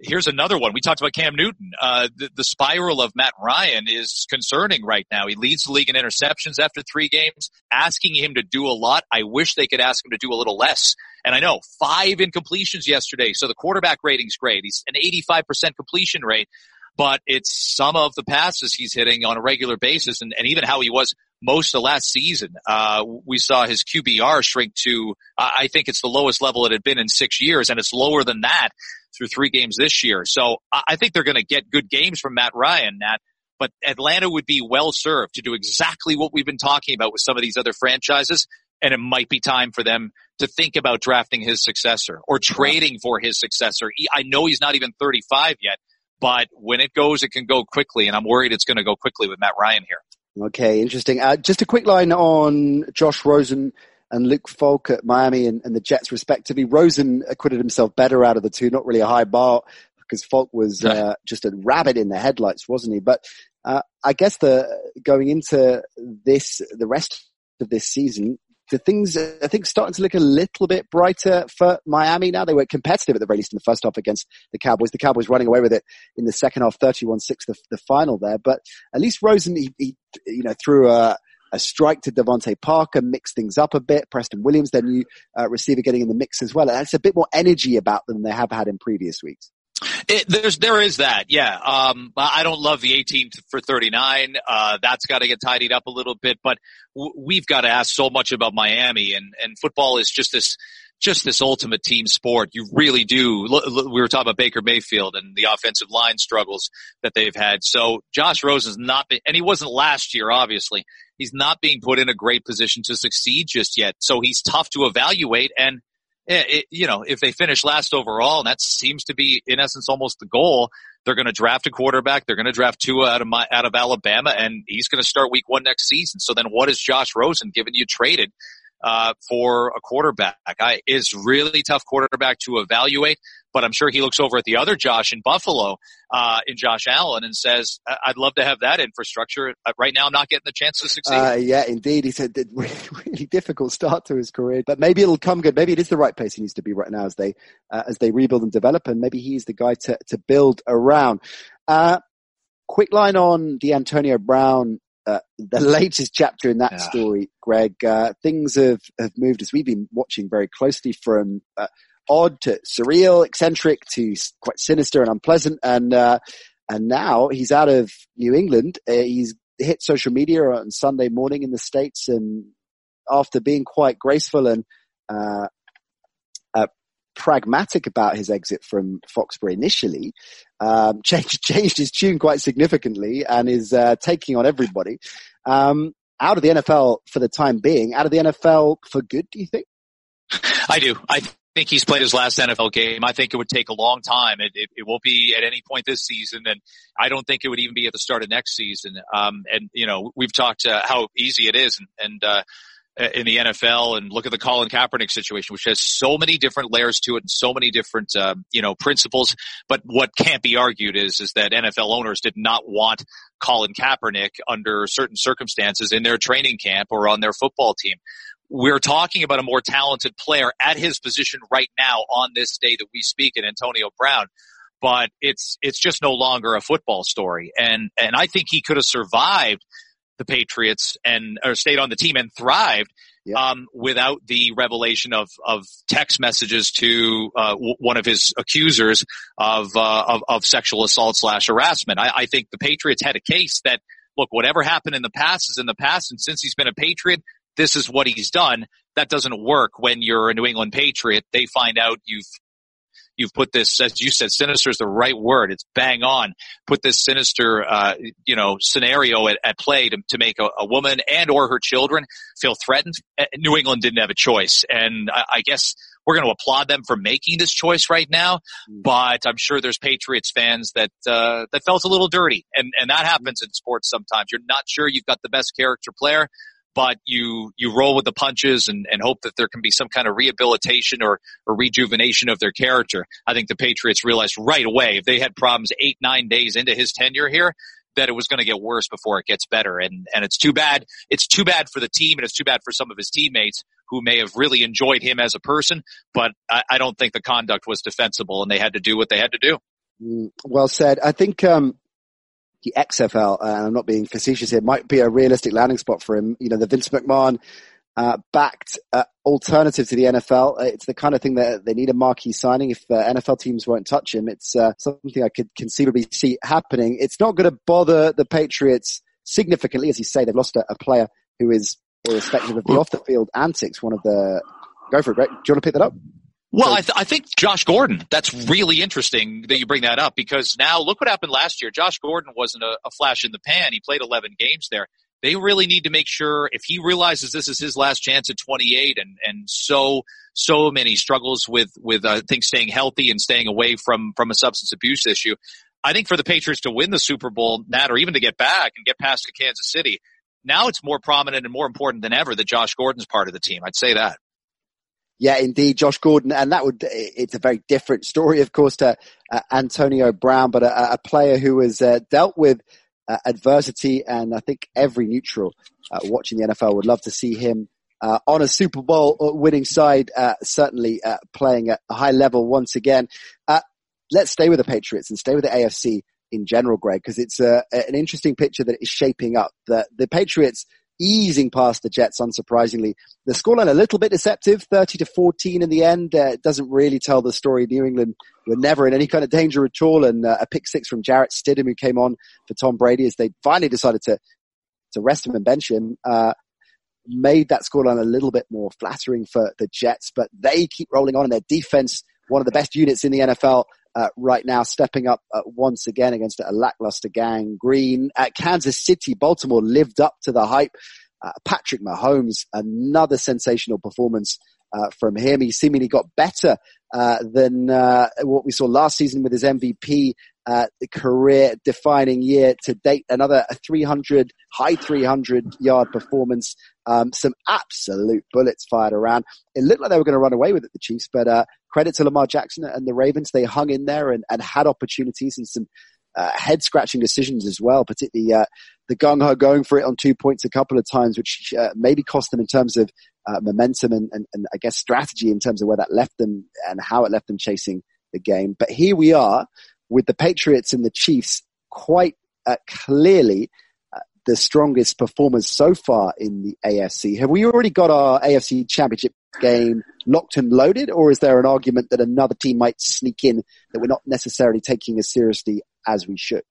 Here's another one. We talked about Cam Newton. Uh, the, the spiral of Matt Ryan is concerning right now. He leads the league in interceptions after three games. Asking him to do a lot. I wish they could ask him to do a little less. And I know five incompletions yesterday. So the quarterback rating's great. He's an 85% completion rate, but it's some of the passes he's hitting on a regular basis and, and even how he was most of last season. Uh, we saw his QBR shrink to, I think it's the lowest level it had been in six years and it's lower than that through three games this year. So I think they're going to get good games from Matt Ryan, Nat. But Atlanta would be well served to do exactly what we've been talking about with some of these other franchises. And it might be time for them to think about drafting his successor or trading for his successor. I know he's not even 35 yet, but when it goes, it can go quickly. And I'm worried it's going to go quickly with Matt Ryan here. Okay, interesting. Uh, just a quick line on Josh Rosen and Luke Falk at Miami and, and the Jets respectively. Rosen acquitted himself better out of the two, not really a high bar because Falk was uh, just a rabbit in the headlights, wasn't he? But uh, I guess the going into this, the rest of this season, the things I think starting to look a little bit brighter for Miami now. They were competitive at the very least in the first half against the Cowboys. The Cowboys running away with it in the second half, 31-6 the, the final there. But at least Rosen, he, he you know, threw a, a strike to DeVante Parker, mix things up a bit. Preston Williams, their new uh, receiver, getting in the mix as well. That's a bit more energy about them than they have had in previous weeks. It, there's there is that, yeah. Um, I don't love the 18 for 39. Uh, that's got to get tidied up a little bit, but w- we've got to ask so much about Miami, and and football is just this just this ultimate team sport. You really do. We were talking about Baker Mayfield and the offensive line struggles that they've had. So Josh Rosen's not, been, and he wasn't last year, obviously. He's not being put in a great position to succeed just yet. So he's tough to evaluate. And it, you know, if they finish last overall, and that seems to be in essence almost the goal, they're going to draft a quarterback. They're going to draft Tua out of my, out of Alabama, and he's going to start Week One next season. So then, what is Josh Rosen given you traded? uh, for a quarterback. I, is really tough quarterback to evaluate, but I'm sure he looks over at the other Josh in Buffalo, uh, in Josh Allen and says, I'd love to have that infrastructure. Uh, right now, I'm not getting the chance to succeed. Uh, yeah, indeed. He said really, really difficult start to his career, but maybe it'll come good. Maybe it is the right place he needs to be right now as they, uh, as they rebuild and develop. And maybe he's the guy to, to build around. Uh, quick line on the Antonio Brown uh, the latest chapter in that yeah. story, Greg, uh, things have, have moved as we've been watching very closely from uh, odd to surreal, eccentric to quite sinister and unpleasant. And, uh, and now he's out of New England. Uh, he's hit social media on Sunday morning in the States and after being quite graceful and, pragmatic about his exit from Foxborough initially, um, changed, changed his tune quite significantly and is uh, taking on everybody. Um, out of the NFL for the time being, out of the NFL for good, do you think? I do. I think he's played his last NFL game. I think it would take a long time. It, it, it, won't be at any point this season, and I don't think it would even be at the start of next season. Um, and you know, we've talked uh, how easy it is, and, and uh, uh, in the NFL and look at the Colin Kaepernick situation, which has so many different layers to it and so many different, um, you know, principles. But what can't be argued is, is that NFL owners did not want Colin Kaepernick under certain circumstances in their training camp or on their football team. We're talking about a more talented player at his position right now on this day that we speak in Antonio Brown but it's it's just no longer a football story and and I think he could have survived the Patriots and or stayed on the team and thrived um, without the revelation of of text messages to uh, w- one of his accusers of, uh, of, of sexual assault slash harassment. I, I think the Patriots had a case that look, whatever happened in the past is in the past, and since he's been a Patriot, this is what he's done. That doesn't work when you're a New England Patriot. They find out you've you've put this, as you said, sinister is the right word. It's bang on. Put this sinister, uh, you know, scenario at, at play to, to make a, a, woman and or her children feel threatened. Uh, New England didn't have a choice. And I, I guess we're going to applaud them for making this choice right now. Mm. But I'm sure there's Patriots fans that, uh, that felt a little dirty. And, and that happens in sports sometimes. You're not sure you've got the best character player but you you roll with the punches and, and hope that there can be some kind of rehabilitation or, or rejuvenation of their character. I think the Patriots realized right away if they had problems eight, nine days into his tenure here, that it was going to get worse before it gets better. And and it's too bad. It's too bad for the team and it's too bad for some of his teammates who may have really enjoyed him as a person, but I, I don't think the conduct was defensible and they had to do what they had to do. Mm, well said. I think um, the XFL, uh, and I'm not being facetious here, might be a realistic landing spot for him. You know, the Vince McMahon uh, backed uh, alternative to the NFL. Uh, it's the kind of thing that they need a marquee signing. If uh, NFL teams won't touch him, it's uh, something I could conceivably see happening. It's not going to bother the Patriots significantly, as you say. They've lost a, a player who is, irrespective of the off the field antics, one of the. Go for it, Greg. Do you want to pick that up? Well, I, th- I, think Josh Gordon, that's really interesting that you bring that up because now look what happened last year. Josh Gordon wasn't a, a, flash in the pan. He played 11 games there. They really need to make sure if he realizes this is his last chance at 28 and, and so, so many struggles with, with, uh, things staying healthy and staying away from, from a substance abuse issue. I think for the Patriots to win the Super Bowl, Matt, or even to get back and get past to Kansas City, now it's more prominent and more important than ever that Josh Gordon's part of the team. I'd say that. Yeah, indeed, Josh Gordon, and that would, it's a very different story, of course, to uh, Antonio Brown, but a, a player who has uh, dealt with uh, adversity, and I think every neutral uh, watching the NFL would love to see him uh, on a Super Bowl winning side, uh, certainly uh, playing at a high level once again. Uh, let's stay with the Patriots and stay with the AFC in general, Greg, because it's an interesting picture that is shaping up. The, the Patriots easing past the Jets, unsurprisingly. The scoreline a little bit deceptive, 30 to 14 in the end. Uh, doesn't really tell the story. New England were never in any kind of danger at all. And uh, a pick six from Jarrett Stidham, who came on for Tom Brady as they finally decided to, to rest him and bench him, uh, made that scoreline a little bit more flattering for the Jets, but they keep rolling on and their defense, one of the best units in the NFL, uh, right now, stepping up uh, once again against a lackluster gang green. At Kansas City, Baltimore lived up to the hype. Uh, Patrick Mahomes, another sensational performance uh, from him. He seemingly got better uh, than uh, what we saw last season with his MVP career defining year to date. Another 300, high 300 yard performance. Um, some absolute bullets fired around. It looked like they were going to run away with it, the Chiefs, but credit to Lamar Jackson and the Ravens. They hung in there and, and had opportunities and some uh, head scratching decisions as well, particularly uh, the gung ho going for it on two points a couple of times, which uh, maybe cost them in terms of uh, momentum and, and, and, I guess strategy in terms of where that left them and how it left them chasing the game. But here we are with the Patriots and the Chiefs quite uh, clearly uh, the strongest performers so far in the AFC. Have we already got our AFC championship game locked and loaded, or is there an argument that another team might sneak in that we're not necessarily taking as seriously as we should?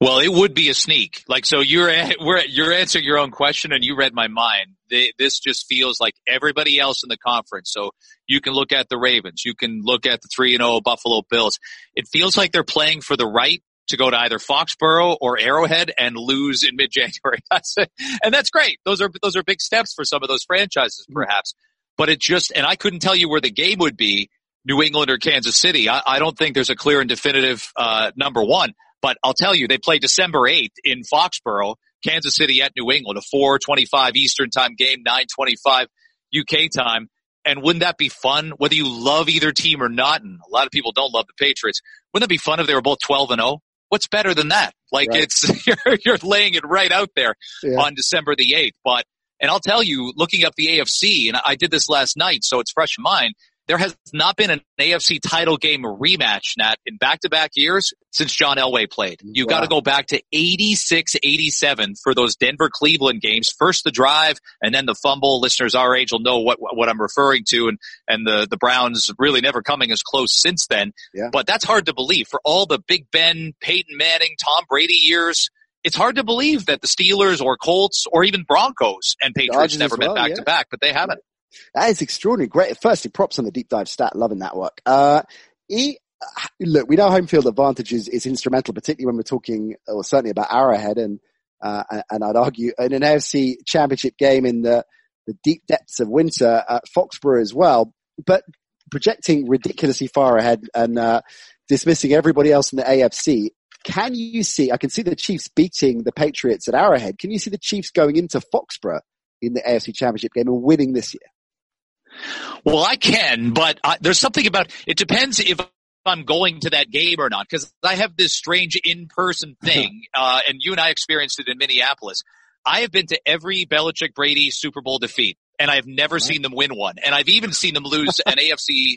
Well, it would be a sneak. Like, so you're, we're, you're answering your own question and you read my mind. They, this just feels like everybody else in the conference. So you can look at the Ravens. You can look at the 3 and 0 Buffalo Bills. It feels like they're playing for the right to go to either Foxborough or Arrowhead and lose in mid-January. And that's great. Those are, those are big steps for some of those franchises, mm-hmm. perhaps. But it just, and I couldn't tell you where the game would be, New England or Kansas City. I, I don't think there's a clear and definitive, uh, number one. But I'll tell you, they play December 8th in Foxborough, Kansas City at New England, a 425 Eastern time game, 925 UK time. And wouldn't that be fun? Whether you love either team or not, and a lot of people don't love the Patriots, wouldn't that be fun if they were both 12 and 0? What's better than that? Like right. it's, you're, you're laying it right out there yeah. on December the 8th. But, and I'll tell you, looking up the AFC, and I did this last night, so it's fresh in mind, there has not been an AFC title game rematch, Nat, in back-to-back years since John Elway played. You wow. got to go back to 86, 87 for those Denver Cleveland games. First the drive and then the fumble. Listeners our age will know what, what I'm referring to and, and the, the Browns really never coming as close since then. Yeah. But that's hard to believe for all the Big Ben, Peyton Manning, Tom Brady years. It's hard to believe that the Steelers or Colts or even Broncos and Patriots Dodgers never well, met back yeah. to back, but they haven't. That is extraordinary. Great. Firstly, props on the deep dive stat. Loving that work. Uh, he, look, we know home field advantage is, is instrumental, particularly when we're talking, or certainly about Arrowhead, and uh, and I'd argue in an AFC Championship game in the the deep depths of winter at Foxborough as well. But projecting ridiculously far ahead and uh, dismissing everybody else in the AFC. Can you see? I can see the Chiefs beating the Patriots at Arrowhead. Can you see the Chiefs going into Foxborough in the AFC Championship game and winning this year? Well, I can, but I, there's something about it depends if I'm going to that game or not because I have this strange in-person thing, uh, and you and I experienced it in Minneapolis. I have been to every Belichick Brady Super Bowl defeat, and I've never seen them win one, and I've even seen them lose an AFC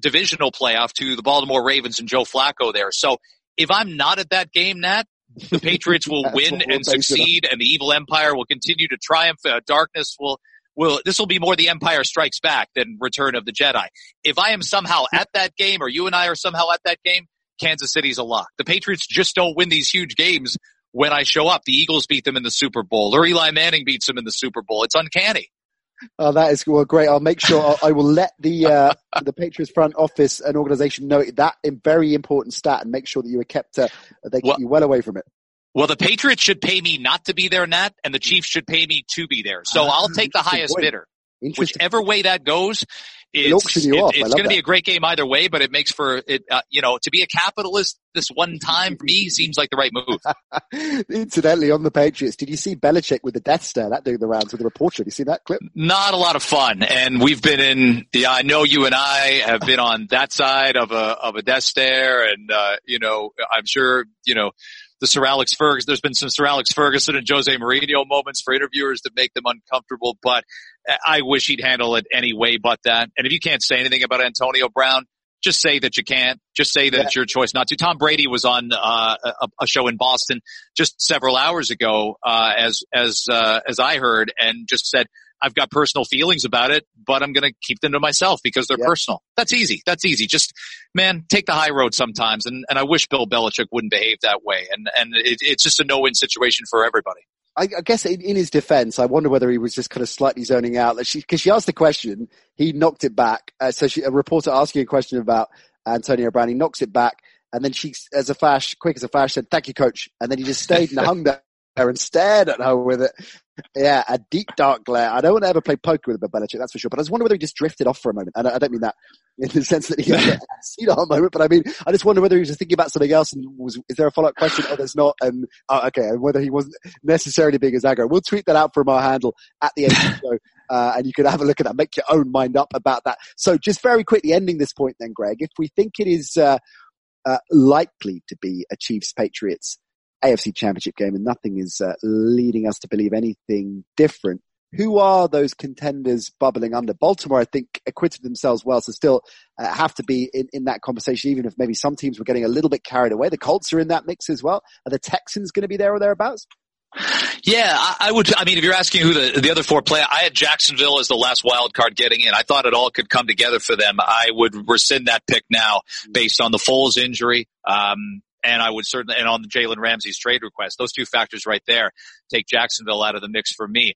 divisional playoff to the Baltimore Ravens and Joe Flacco there. So if I'm not at that game, Nat, the Patriots will win and succeed, and the evil empire will continue to triumph. Uh, darkness will will this will be more the Empire Strikes Back than Return of the Jedi. If I am somehow at that game, or you and I are somehow at that game, Kansas City's a lock. The Patriots just don't win these huge games when I show up. The Eagles beat them in the Super Bowl, or Eli Manning beats them in the Super Bowl. It's uncanny. Oh, that is well, great. I'll make sure I will let the uh, the Patriots front office and organization know that in very important stat and make sure that you are kept uh, they keep well, you well away from it. Well, the Patriots should pay me not to be there, Nat, and the Chiefs should pay me to be there. So ah, I'll take the highest point. bidder. Whichever way that goes, it's, it, it's going to be a great game either way, but it makes for it, uh, you know, to be a capitalist this one time for me seems like the right move. Incidentally, on the Patriots, did you see Belichick with the Death Stare? That doing the rounds with the reporter. Did you see that clip? Not a lot of fun. And we've been in, yeah, I know you and I have been on that side of a, of a Death Stare and, uh, you know, I'm sure, you know, the Sir Alex Ferguson. There's been some Sir Alex Ferguson and Jose Mourinho moments for interviewers that make them uncomfortable, but I wish he'd handle it any way but that. And if you can't say anything about Antonio Brown, just say that you can't. Just say that yeah. it's your choice not to. Tom Brady was on uh, a, a, show in Boston just several hours ago, uh, as as uh, as I heard, and just said, "I've got personal feelings about it, but I'm going to keep them to myself because they're yeah. personal." That's easy. That's easy. Just man, take the high road sometimes. And and I wish Bill Belichick wouldn't behave that way. And and it, it's just a no win situation for everybody. I, I guess in, in, his defense, I wonder whether he was just kind of slightly zoning out. That she, because she asked the question, he knocked it back. Uh, so she, a reporter asking a question about Antonio Brown, he knocks it back, and then she, as a flash, quick as a flash, said, "Thank you, coach," and then he just stayed and hung there and stared at her with it. Yeah, a deep dark glare. I don't want to ever play poker with a Belichick, that's for sure. But I just wonder whether he just drifted off for a moment. And I don't mean that in the sense that he had a senile moment, but I mean, I just wonder whether he was just thinking about something else and was, is there a follow-up question? Oh, there's not. And, oh, okay. And whether he wasn't necessarily being as aggro. We'll tweet that out from our handle at the end of the show. Uh, and you can have a look at that, make your own mind up about that. So just very quickly ending this point then, Greg, if we think it is, uh, uh, likely to be a Chiefs Patriots AFC Championship game, and nothing is uh, leading us to believe anything different. Who are those contenders bubbling under? Baltimore, I think, acquitted themselves well, so still uh, have to be in, in that conversation, even if maybe some teams were getting a little bit carried away. The Colts are in that mix as well. Are the Texans going to be there or thereabouts? Yeah, I, I, would. I mean, if you're asking who the the other four play, I had Jacksonville as the last wild card getting in. I thought it all could come together for them. I would rescind that pick now based on the Foles injury. Um, and I would certainly, and on the Jalen Ramsey's trade request, those two factors right there take Jacksonville out of the mix for me.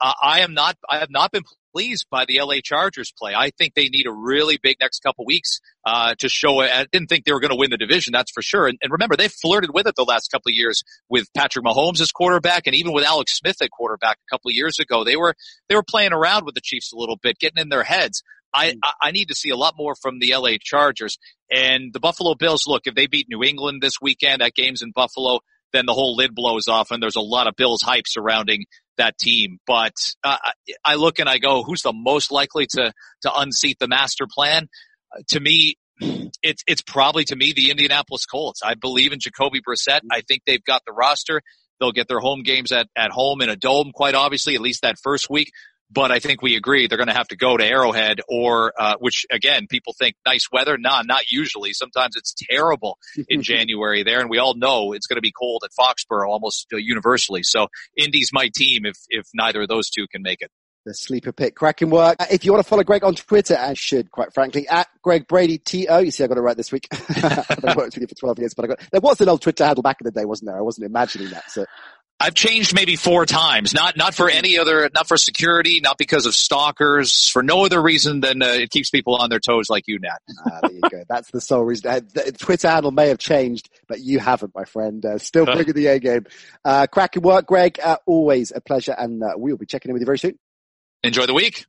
Uh, I am not, I have not been pleased by the LA Chargers play. I think they need a really big next couple weeks, uh, to show it. I didn't think they were going to win the division, that's for sure. And, and remember, they flirted with it the last couple of years with Patrick Mahomes as quarterback and even with Alex Smith at quarterback a couple of years ago. They were, they were playing around with the Chiefs a little bit, getting in their heads. I, mm. I need to see a lot more from the LA Chargers and the Buffalo Bills. Look, if they beat New England this weekend, that game's in Buffalo, then the whole lid blows off and there's a lot of Bills hype surrounding that team. But uh, I look and I go, who's the most likely to, to unseat the master plan? Uh, to me, it's, it's probably to me the Indianapolis Colts. I believe in Jacoby Brissett. I think they've got the roster. They'll get their home games at, at home in a dome, quite obviously, at least that first week. But I think we agree they're going to have to go to Arrowhead or, uh, which again, people think nice weather. Nah, not usually. Sometimes it's terrible in January there. And we all know it's going to be cold at Foxborough almost uh, universally. So Indy's my team if, if neither of those two can make it. The sleeper pick, cracking work. Uh, if you want to follow Greg on Twitter, I should, quite frankly, at Greg Brady TO. You see, I got it right this week. I've worked with you for 12 years, but I got, there was an old Twitter handle back in the day, wasn't there? I wasn't imagining that. So I've changed maybe four times. Not not for any other, not for security, not because of stalkers, for no other reason than uh, it keeps people on their toes like you, Nat. ah, there you go. That's the sole reason. Uh, the Twitter handle may have changed, but you haven't, my friend. Uh, still bringing the A game. Uh, cracking work, Greg. Uh, always a pleasure, and uh, we'll be checking in with you very soon. Enjoy the week.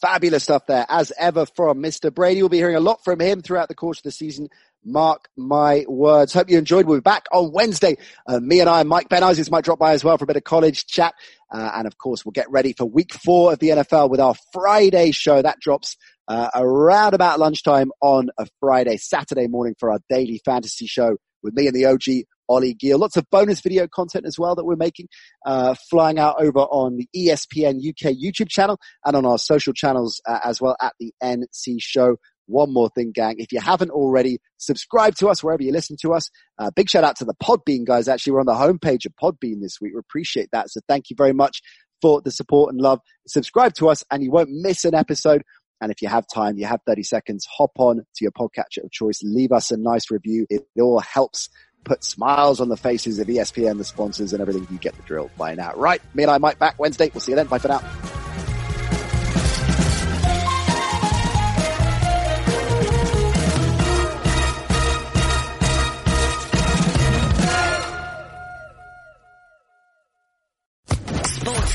Fabulous stuff there, as ever from Mr. Brady. We'll be hearing a lot from him throughout the course of the season. Mark my words. Hope you enjoyed. We'll be back on Wednesday. Uh, me and I, Mike Ben might drop by as well for a bit of college chat. Uh, and of course, we'll get ready for week four of the NFL with our Friday show. That drops uh, around about lunchtime on a Friday, Saturday morning for our daily fantasy show with me and the OG Ollie Gill. Lots of bonus video content as well that we're making, uh, flying out over on the ESPN UK YouTube channel and on our social channels uh, as well at the NC show. One more thing, gang. If you haven't already, subscribe to us wherever you listen to us. Uh, big shout out to the Podbean guys. Actually, we're on the homepage of Podbean this week. We appreciate that. So thank you very much for the support and love. Subscribe to us and you won't miss an episode. And if you have time, you have 30 seconds, hop on to your podcatcher of choice, leave us a nice review. It, all helps put smiles on the faces of ESPN, the sponsors, and everything. You get the drill by now. Right. Me and I might back Wednesday. We'll see you then. Bye for now.